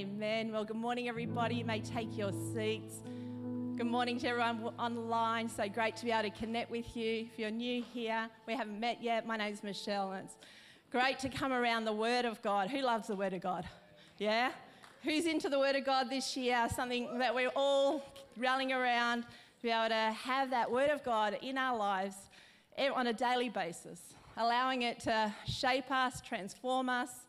Amen. Well, good morning, everybody. You may take your seats. Good morning to everyone online. So great to be able to connect with you. If you're new here, we haven't met yet. My name's Michelle, and it's great to come around the Word of God. Who loves the Word of God? Yeah? Who's into the Word of God this year? Something that we're all rallying around to be able to have that Word of God in our lives eh, on a daily basis, allowing it to shape us, transform us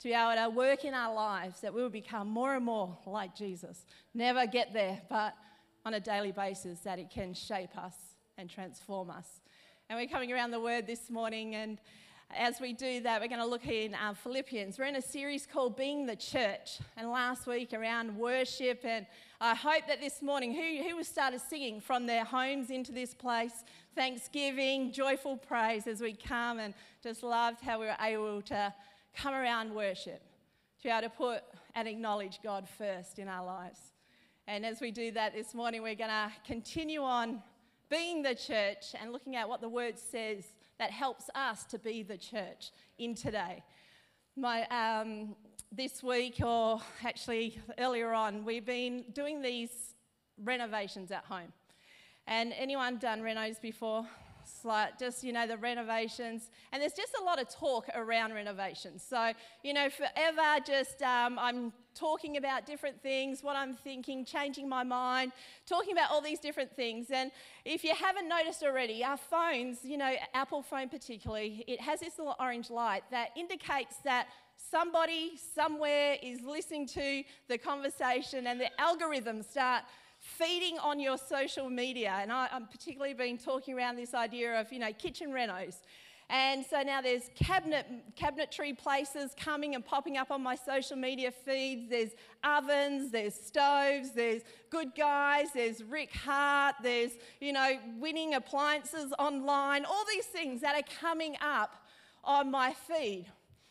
to be able to work in our lives that we will become more and more like Jesus. Never get there, but on a daily basis, that it can shape us and transform us. And we're coming around the word this morning, and as we do that, we're going to look in uh, Philippians. We're in a series called Being the Church, and last week around worship. And I hope that this morning, who, who started singing from their homes into this place, thanksgiving, joyful praise as we come, and just loved how we were able to come around worship, to be able to put and acknowledge God first in our lives. And as we do that this morning, we're going to continue on being the church and looking at what the word says that helps us to be the church in today. My, um, this week, or actually earlier on, we've been doing these renovations at home. And anyone done renos before? Like just, you know, the renovations. And there's just a lot of talk around renovations. So, you know, forever just um, I'm talking about different things, what I'm thinking, changing my mind, talking about all these different things. And if you haven't noticed already, our phones, you know, Apple phone particularly, it has this little orange light that indicates that somebody somewhere is listening to the conversation and the algorithms start feeding on your social media. And I, am particularly been talking around this idea of, you know, kitchen renos. And so now there's cabinet, cabinetry places coming and popping up on my social media feeds. There's ovens, there's stoves, there's good guys, there's Rick Hart, there's, you know, winning appliances online, all these things that are coming up on my feed,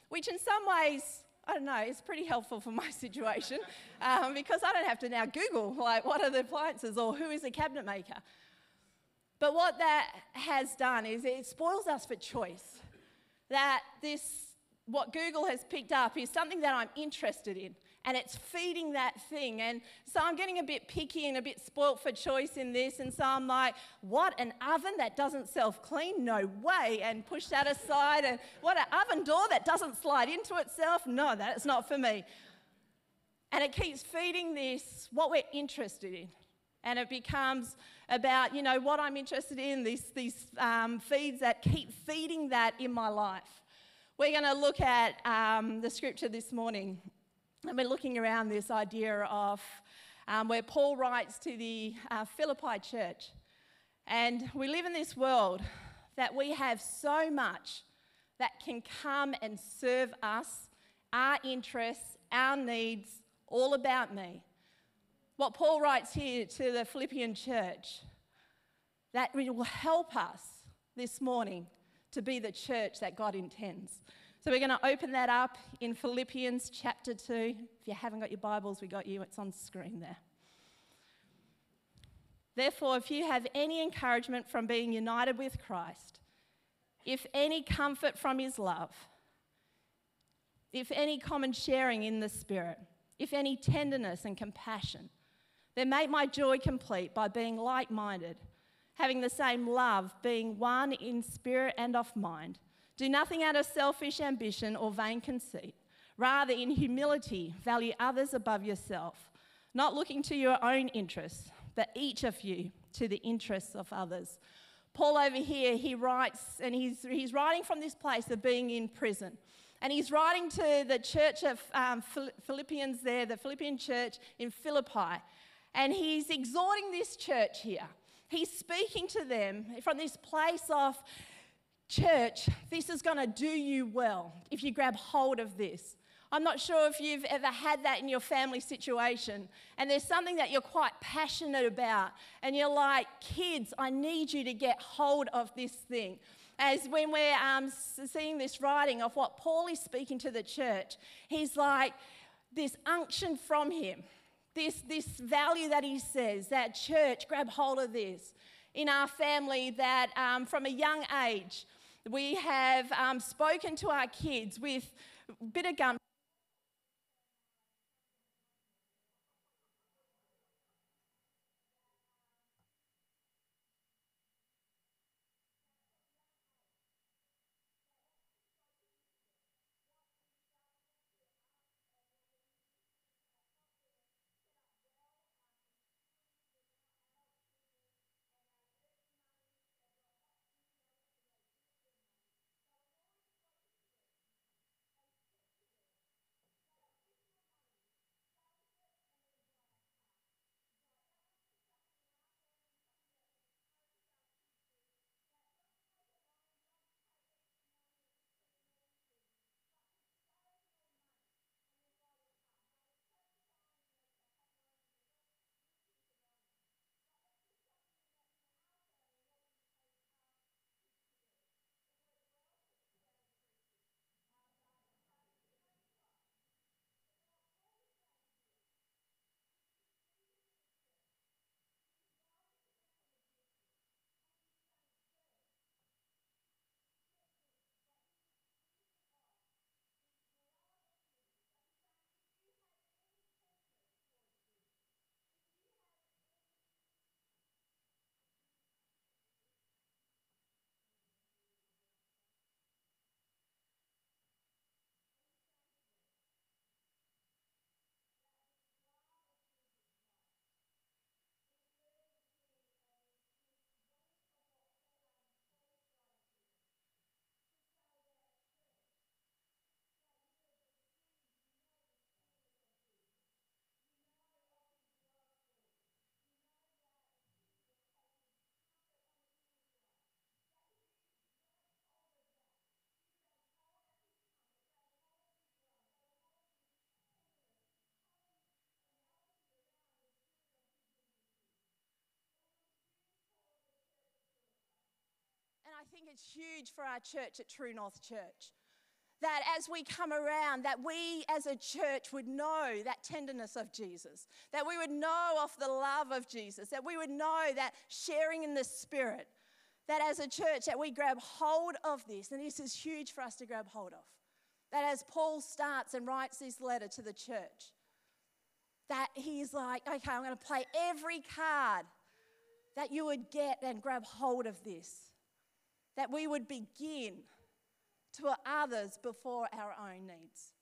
which in some ways I don't know, it's pretty helpful for my situation um, because I don't have to now Google, like, what are the appliances or who is a cabinet maker. But what that has done is it spoils us for choice. That this, what Google has picked up, is something that I'm interested in and it's feeding that thing. And so I'm getting a bit picky and a bit spoilt for choice in this. And so I'm like, what, an oven that doesn't self clean? No way. And push that aside. And what, an oven door that doesn't slide into itself? No, that's not for me. And it keeps feeding this, what we're interested in. And it becomes about, you know, what I'm interested in, these, these um, feeds that keep feeding that in my life. We're going to look at um, the scripture this morning and we're looking around this idea of um, where Paul writes to the uh, Philippi church. And we live in this world that we have so much that can come and serve us, our interests, our needs, all about me. What Paul writes here to the Philippian church, that will help us this morning to be the church that God intends. So we're going to open that up in Philippians chapter 2. If you haven't got your Bibles, we got you. It's on screen there. Therefore, if you have any encouragement from being united with Christ, if any comfort from his love, if any common sharing in the Spirit, if any tenderness and compassion, then make my joy complete by being like minded, having the same love, being one in spirit and of mind. Do nothing out of selfish ambition or vain conceit. Rather, in humility, value others above yourself, not looking to your own interests, but each of you to the interests of others. Paul over here, he writes, and he's, he's writing from this place of being in prison. And he's writing to the church of um, Philippians there, the Philippian church in Philippi. And he's exhorting this church here. He's speaking to them from this place of Church, this is going to do you well if you grab hold of this. I'm not sure if you've ever had that in your family situation, and there's something that you're quite passionate about, and you're like, kids, I need you to get hold of this thing. As when we're um, seeing this writing of what Paul is speaking to the church, he's like, this unction from him, this, this value that he says, that church, grab hold of this. In our family, that um, from a young age, we have um, spoken to our kids with a bit of gum it's huge for our church at True North Church. That as we come around, that we as a church would know that tenderness of Jesus, that we would know of the love of Jesus, that we would know that sharing in the Spirit, that as a church, that we grab hold of this, and this is huge for us to grab hold of. That as Paul starts and writes this letter to the church, that he's like, okay, I'm going to play every card that you would get and grab hold of this. That we would begin to put others before our own needs.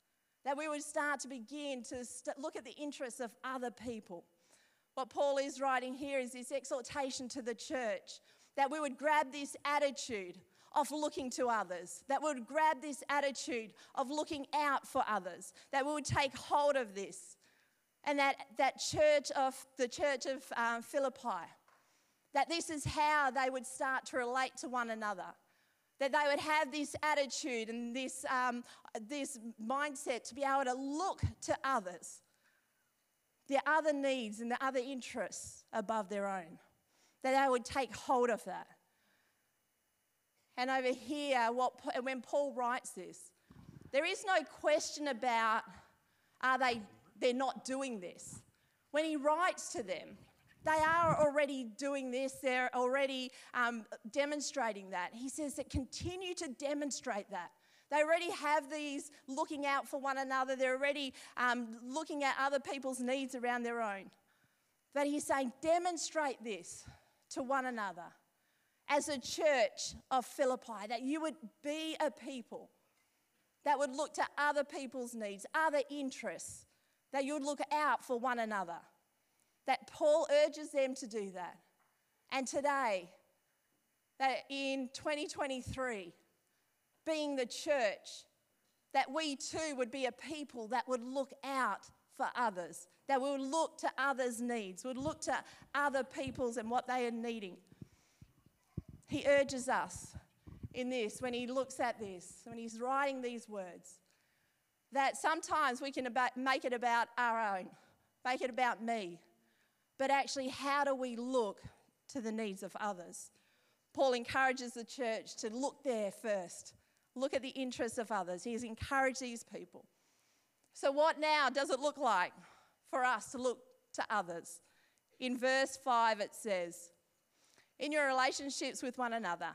That we would start to begin to st- look at the interests of other people. What Paul is writing here is this exhortation to the church that we would grab this attitude of looking to others, that we would grab this attitude of looking out for others, that we would take hold of this. And that, that church of the church of um, Philippi, that this is how they would start to relate to one another. That they would have this attitude and this, um, this mindset to be able to look to others, their other needs and their other interests above their own. That they would take hold of that. And over here, what, when Paul writes this, there is no question about are they they're not doing this. When he writes to them, they are already doing this, they're already um, demonstrating that. He says that continue to demonstrate that. They already have these looking out for one another, they're already um, looking at other people's needs around their own. But he's saying, demonstrate this to one another as a church of Philippi, that you would be a people that would look to other people's needs, other interests, that you would look out for one another that Paul urges them to do that. And today, that in 2023, being the church, that we too would be a people that would look out for others, that we would look to others' needs, would look to other people's and what they are needing. He urges us in this when he looks at this, when he's writing these words, that sometimes we can make it about our own, make it about me, but actually, how do we look to the needs of others? Paul encourages the church to look there first, look at the interests of others. He's encouraged these people. So, what now does it look like for us to look to others? In verse 5, it says, In your relationships with one another,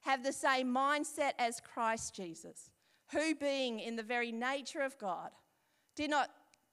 have the same mindset as Christ Jesus, who, being in the very nature of God, did not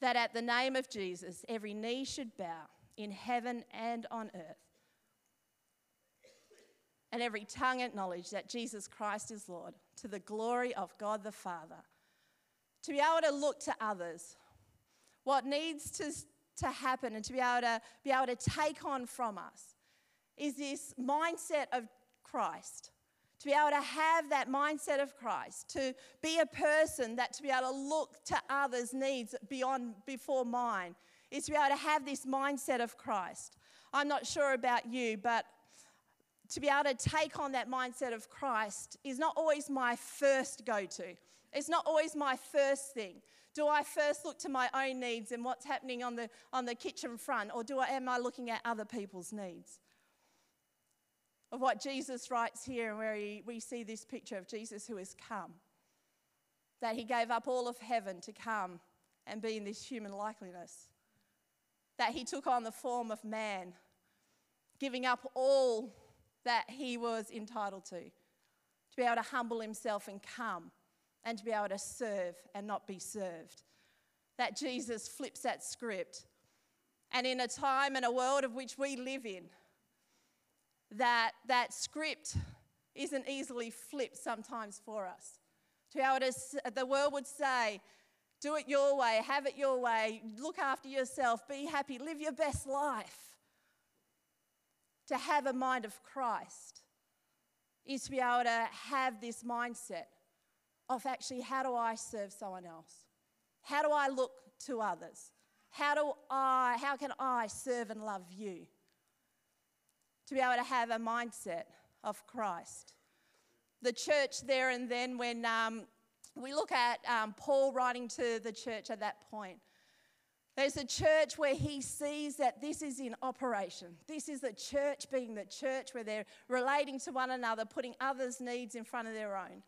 that at the name of Jesus, every knee should bow in heaven and on earth, and every tongue acknowledge that Jesus Christ is Lord, to the glory of God the Father. To be able to look to others, what needs to, to happen and to be able to, be able to take on from us is this mindset of Christ to be able to have that mindset of Christ, to be a person that to be able to look to others' needs beyond before mine, is to be able to have this mindset of Christ. I'm not sure about you, but to be able to take on that mindset of Christ is not always my first go to. It's not always my first thing. Do I first look to my own needs and what's happening on the, on the kitchen front, or do I, am I looking at other people's needs? Of what Jesus writes here, and where he, we see this picture of Jesus who has come. That he gave up all of heaven to come and be in this human likeness. That he took on the form of man, giving up all that he was entitled to, to be able to humble himself and come, and to be able to serve and not be served. That Jesus flips that script. And in a time and a world of which we live in, that that script isn't easily flipped sometimes for us. To be able to, the world would say, do it your way, have it your way, look after yourself, be happy, live your best life. To have a mind of Christ is to be able to have this mindset of actually how do I serve someone else? How do I look to others? How do I how can I serve and love you? To be able to have a mindset of Christ. The church there and then when um, we look at um, Paul writing to the church at that point, there's a church where he sees that this is in operation. This is the church being the church where they're relating to one another, putting others' needs in front of their own.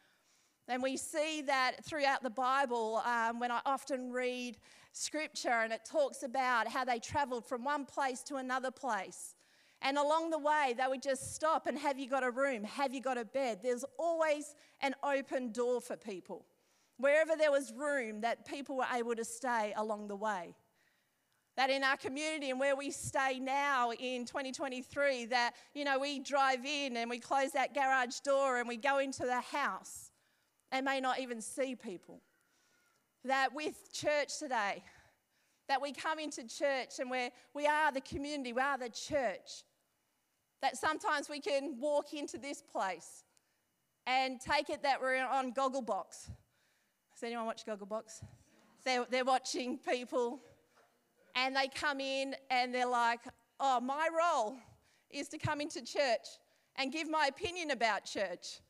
And we see that throughout the Bible um, when I often read scripture and it talks about how they traveled from one place to another place. And along the way, they would just stop and have you got a room? Have you got a bed? There's always an open door for people. Wherever there was room, that people were able to stay along the way that in our community and where we stay now in 2023 that you know we drive in and we close that garage door and we go into the house and may not even see people that with church today that we come into church and where we are the community we are the church that sometimes we can walk into this place and take it that we're on gogglebox has anyone watched gogglebox they're, they're watching people and they come in and they're like, oh, my role is to come into church and give my opinion about church.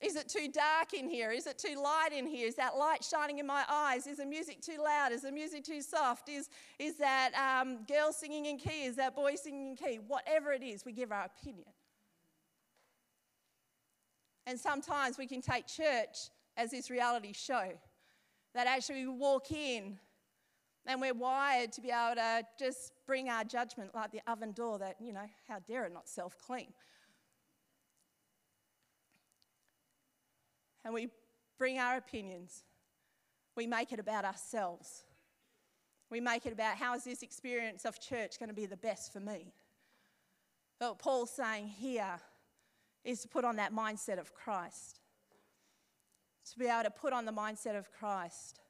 Is it too dark in here? Is it too light in here? Is that light shining in my eyes? Is the music too loud? Is the music too soft? Is, is that um, girl singing in key? Is that boy singing in key? Whatever it is, we give our opinion. And sometimes we can take church as this reality show that actually we walk in and we're wired to be able to just bring our judgment like the oven door that, you know, how dare it not self clean. And we bring our opinions. We make it about ourselves. We make it about how is this experience of church going to be the best for me? But what Paul's saying here is to put on that mindset of Christ. To be able to put on the mindset of Christ.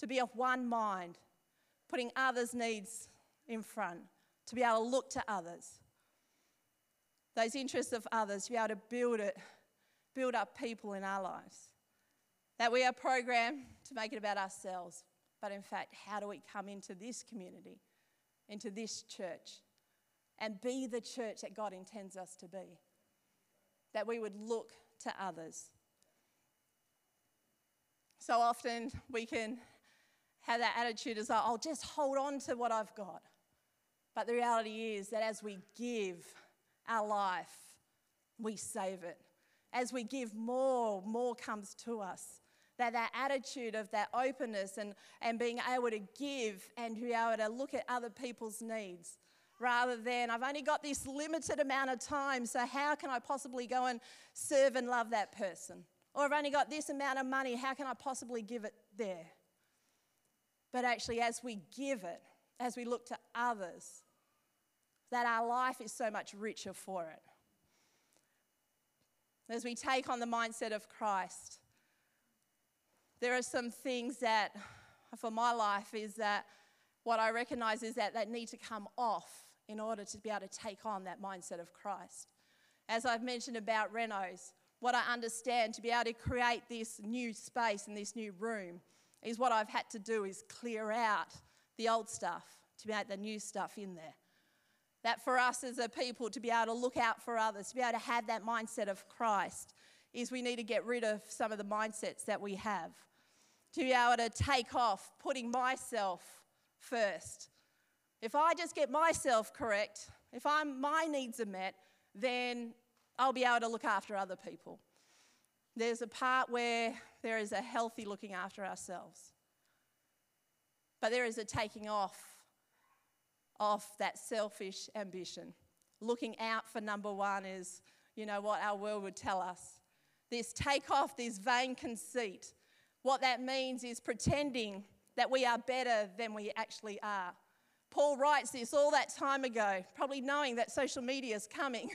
To be of one mind putting others' needs in front, to be able to look to others, those interests of others, to be able to build it, build up people in our lives. That we are programmed to make it about ourselves, but in fact, how do we come into this community, into this church, and be the church that God intends us to be? That we would look to others. So often we can have that attitude like, I'll oh, just hold on to what I've got. But the reality is that as we give our life, we save it. As we give more, more comes to us. That that attitude of that openness and, and being able to give and be able to look at other people's needs rather than I've only got this limited amount of time, so how can I possibly go and serve and love that person? Or I've only got this amount of money, how can I possibly give it there? But actually, as we give it, as we look to others, that our life is so much richer for it. As we take on the mindset of Christ, there are some things that, for my life, is that what I recognize is that they need to come off in order to be able to take on that mindset of Christ. As I've mentioned about Renos, what I understand to be able to create this new space and this new room is what I've had to do is clear out the old stuff to make the new stuff in there. That for us as a people to be able to look out for others, to be able to have that mindset of Christ, is we need to get rid of some of the mindsets that we have. To be able to take off putting myself first. If I just get myself correct, if I'm, my needs are met, then I'll be able to look after other people. There's a part where there is a healthy looking after ourselves, but there is a taking off of that selfish ambition. Looking out for number one is, you know, what our world would tell us. This take off, this vain conceit. What that means is pretending that we are better than we actually are. Paul writes this all that time ago, probably knowing that social media is coming.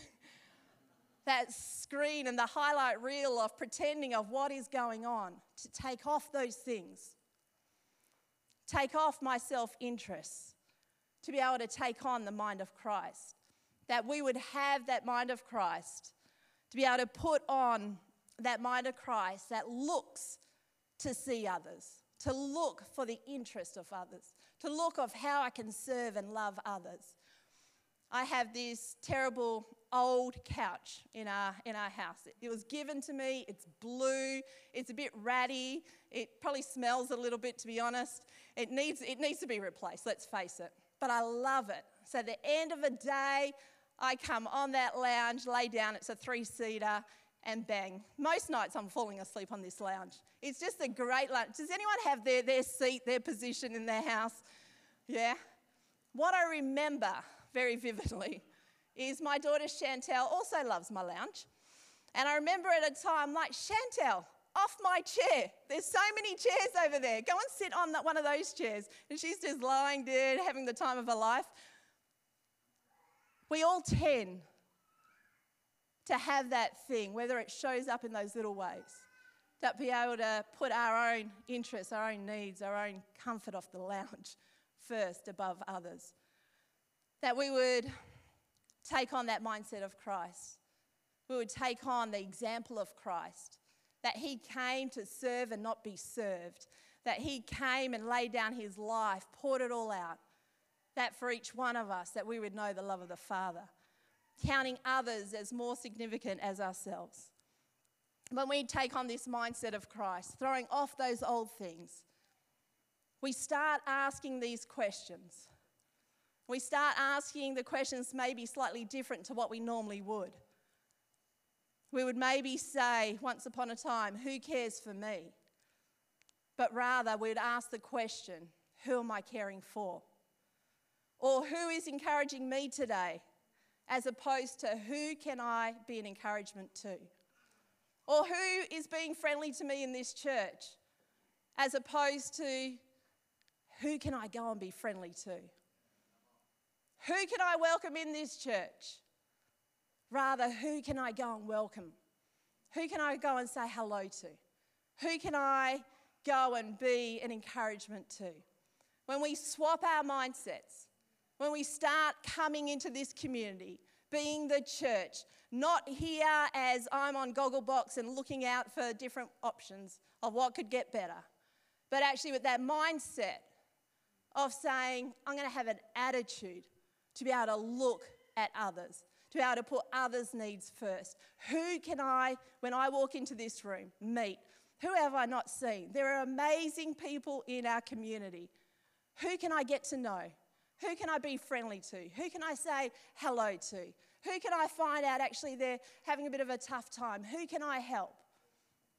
that screen and the highlight reel of pretending of what is going on, to take off those things, take off my self interest, to be able to take on the mind of Christ. That we would have that mind of Christ, to be able to put on that mind of Christ that looks to see others, to look for the interest of others, to look of how I can serve and love others. I have this terrible old couch in our, in our house. It, it was given to me, it's blue, it's a bit ratty, it probably smells a little bit to be honest. It needs, it needs to be replaced, let's face it. But I love it. So, the end of a day, I come on that lounge, lay down, it's a three seater, and bang. Most nights I'm falling asleep on this lounge. It's just a great lounge. Does anyone have their, their seat, their position in their house? Yeah? What I remember very vividly is my daughter Chantel also loves my lounge. And I remember at a time, like, Chantel, off my chair. There's so many chairs over there. Go and sit on one of those chairs. And she's just lying there, having the time of her life. We all tend to have that thing, whether it shows up in those little ways, that be able to put our own interests, our own needs, our own comfort off the lounge first above others. That we would take on that mindset of Christ. We would take on the example of Christ, that he came to serve and not be served, that he came and laid down his life, poured it all out, that for each one of us, that we would know the love of the Father counting others as more significant as ourselves. When we take on this mindset of Christ, throwing off those old things, we start asking these questions. We start asking the questions maybe slightly different to what we normally would. We would maybe say, once upon a time, who cares for me? But rather, we'd ask the question, who am I caring for? Or who is encouraging me today? as opposed to who can I be an encouragement to? Or who is being friendly to me in this church, as opposed to who can I go and be friendly to? Who can I welcome in this church? Rather, who can I go and welcome? Who can I go and say hello to? Who can I go and be an encouragement to? When we swap our mindsets, when we start coming into this community, being the church, not here as I'm on Gogglebox and looking out for different options of what could get better, but actually with that mindset of saying, I'm going to have an attitude to be able to look at others, to be able to put others' needs first. Who can I, when I walk into this room, meet? Who have I not seen? There are amazing people in our community. Who can I get to know? Who can I be friendly to? Who can I say hello to? Who can I find out actually they're having a bit of a tough time? Who can I help?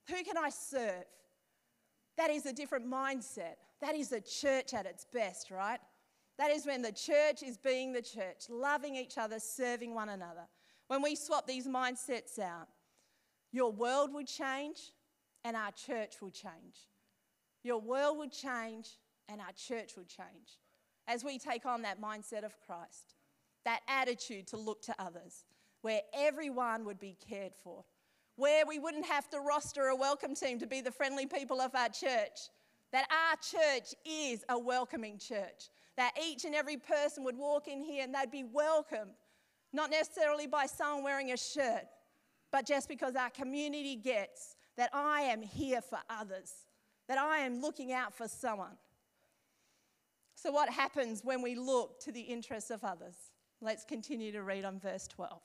Who can I serve? That is a different mindset. That is the church at its best, right? That is when the church is being the church, loving each other, serving one another. When we swap these mindsets out, your world would change and our church will change. Your world would change and our church will change as we take on that mindset of Christ, that attitude to look to others, where everyone would be cared for, where we wouldn't have to roster a welcome team to be the friendly people of our church, that our church is a welcoming church, that each and every person would walk in here and they'd be welcomed, not necessarily by someone wearing a shirt, but just because our community gets that I am here for others, that I am looking out for someone. So, what happens when we look to the interests of others? Let's continue to read on verse 12.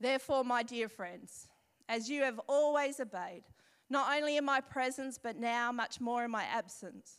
Therefore, my dear friends, as you have always obeyed, not only in my presence, but now much more in my absence,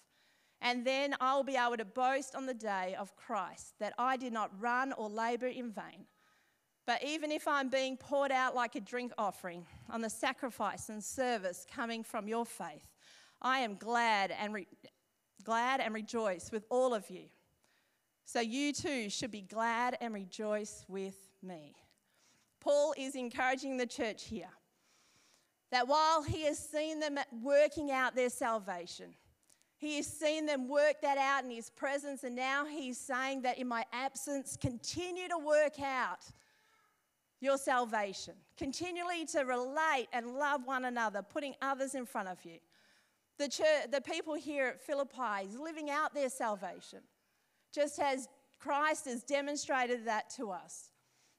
And then I will be able to boast on the day of Christ that I did not run or labor in vain. But even if I'm being poured out like a drink offering on the sacrifice and service coming from your faith, I am glad and re- glad and rejoice with all of you. So you too should be glad and rejoice with me. Paul is encouraging the church here That while he has seen them working out their salvation, he has seen them work that out in his presence, and now he's saying that in my absence, continue to work out your salvation. Continually to relate and love one another, putting others in front of you. The, church, the people here at Philippi is living out their salvation, just as Christ has demonstrated that to us.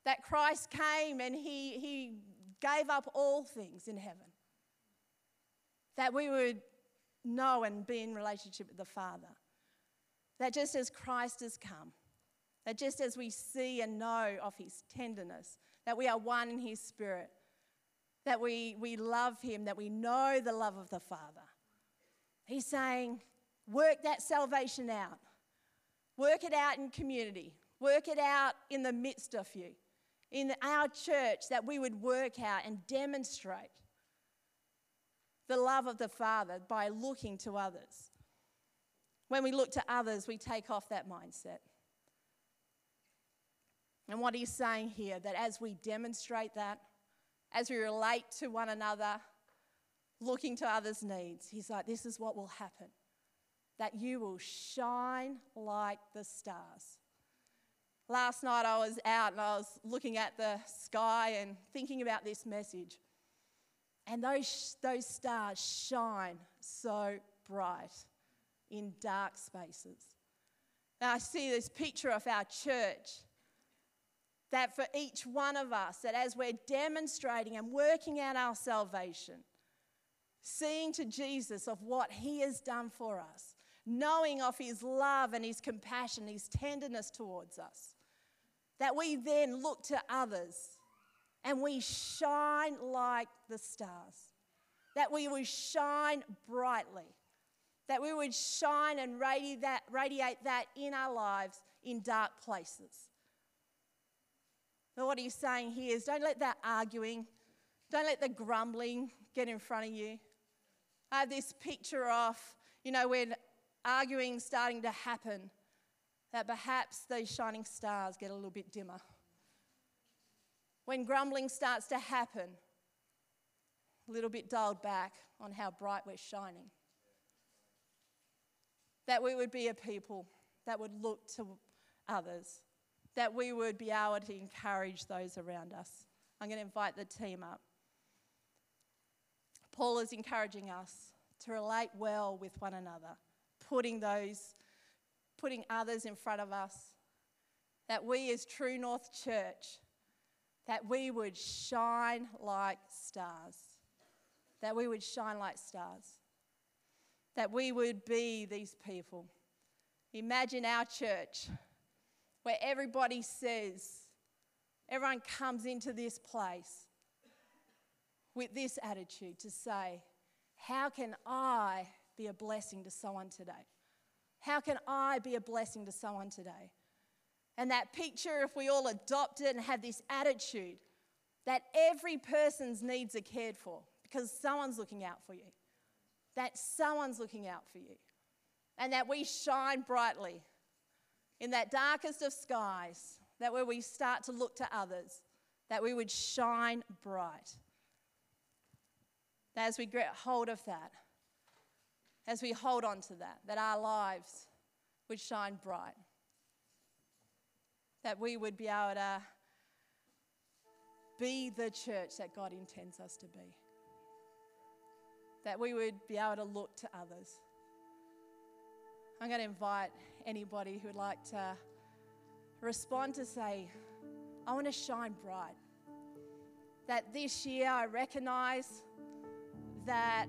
That Christ came and he, he gave up all things in heaven. That we would know and be in relationship with the Father. That just as Christ has come, that just as we see and know of his tenderness, that we are one in his spirit, that we, we love him, that we know the love of the Father. He's saying, work that salvation out. Work it out in community. Work it out in the midst of you. In our church, that we would work out and demonstrate the love of the Father by looking to others. When we look to others, we take off that mindset. And what he's saying here, that as we demonstrate that, as we relate to one another, looking to others' needs, he's like, this is what will happen that you will shine like the stars. Last night I was out and I was looking at the sky and thinking about this message. And those, those stars shine so bright in dark spaces. And I see this picture of our church that for each one of us, that as we're demonstrating and working out our salvation, seeing to Jesus of what he has done for us, knowing of his love and his compassion, his tenderness towards us, that we then look to others and we shine like the stars. That we would shine brightly. That we would shine and radiate that, in our lives in dark places. So, what he's saying here is don't let that arguing, don't let the grumbling get in front of you. I have this picture of, you know, when arguing starting to happen, that perhaps those shining stars get a little bit dimmer when grumbling starts to happen, a little bit dialed back on how bright we're shining. That we would be a people that would look to others, that we would be able to encourage those around us. I'm going to invite the team up. Paul is encouraging us to relate well with one another, putting those, putting others in front of us. That we as True North Church that we would shine like stars. That we would shine like stars. That we would be these people. Imagine our church where everybody says, everyone comes into this place with this attitude to say, How can I be a blessing to someone today? How can I be a blessing to someone today? And that picture, if we all adopt it and have this attitude that every person's needs are cared for because someone's looking out for you, that someone's looking out for you, and that we shine brightly in that darkest of skies, that where we start to look to others, that we would shine bright. That as we get hold of that, as we hold on to that, that our lives would shine bright that we would be able to be the church that God intends us to be. That we would be able to look to others. I'm going to invite anybody who would like to respond to say, I want to shine bright. That this year I recognize that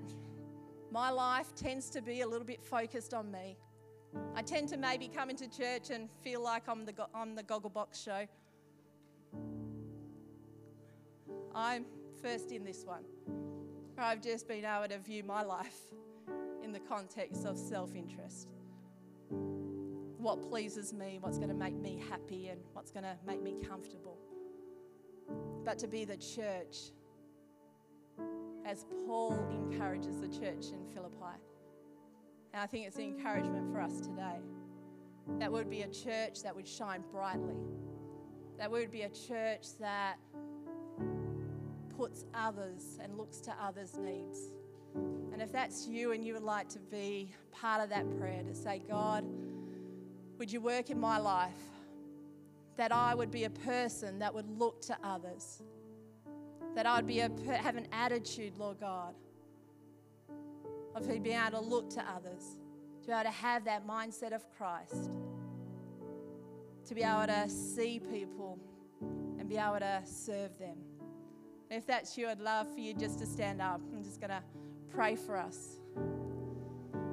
my life tends to be a little bit focused on me. I tend to maybe come into church and feel like I'm the, I'm the Gogglebox show. I'm first in this one. I've just been able to view my life in the context of self interest. What pleases me, what's going to make me happy, and what's going to make me comfortable. But to be the church, as Paul encourages the church in Philippi and I think it's an encouragement for us today. That would be a church that would shine brightly. That would be a church that puts others and looks to others' needs. And if that's you and you would like to be part of that prayer, to say, God, would you work in my life that I would be a person that would look to others, that I would be a, have an attitude, Lord God, of being able to look to others, to be able to have that mindset of Christ, to be able to see people and be able to serve them. If that's you, I'd love for you just to stand up. I'm just going to pray for us.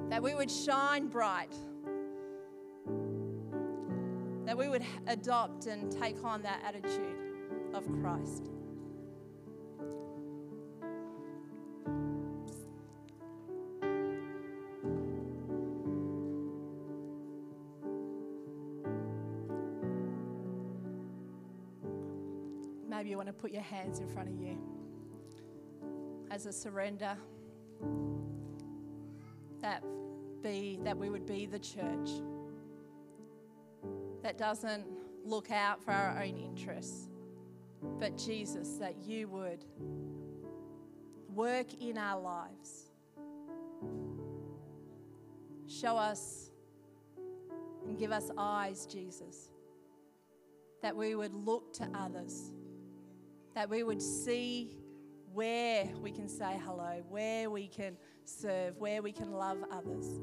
That we would shine bright. That we would adopt and take on that attitude of Christ. Put your hands in front of you as a surrender. That be that we would be the church that doesn't look out for our own interests, but Jesus, that you would work in our lives. Show us and give us eyes, Jesus, that we would look to others, that we would see where we can say hello, where we can serve, where we can love others.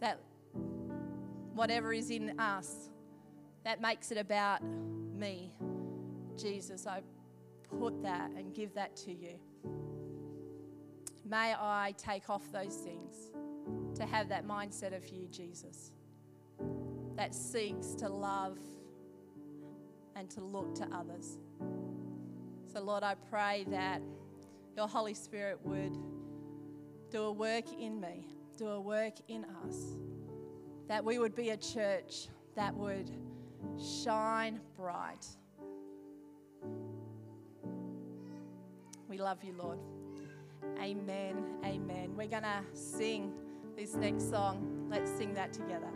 That whatever is in us that makes it about me, Jesus, I put that and give that to you. May I take off those things to have that mindset of you, Jesus, that seeks to love and to look to others. So, Lord, I pray that your Holy Spirit would do a work in me, do a work in us, that we would be a church that would shine bright. We love you, Lord. Amen. Amen. We're going to sing this next song. Let's sing that together.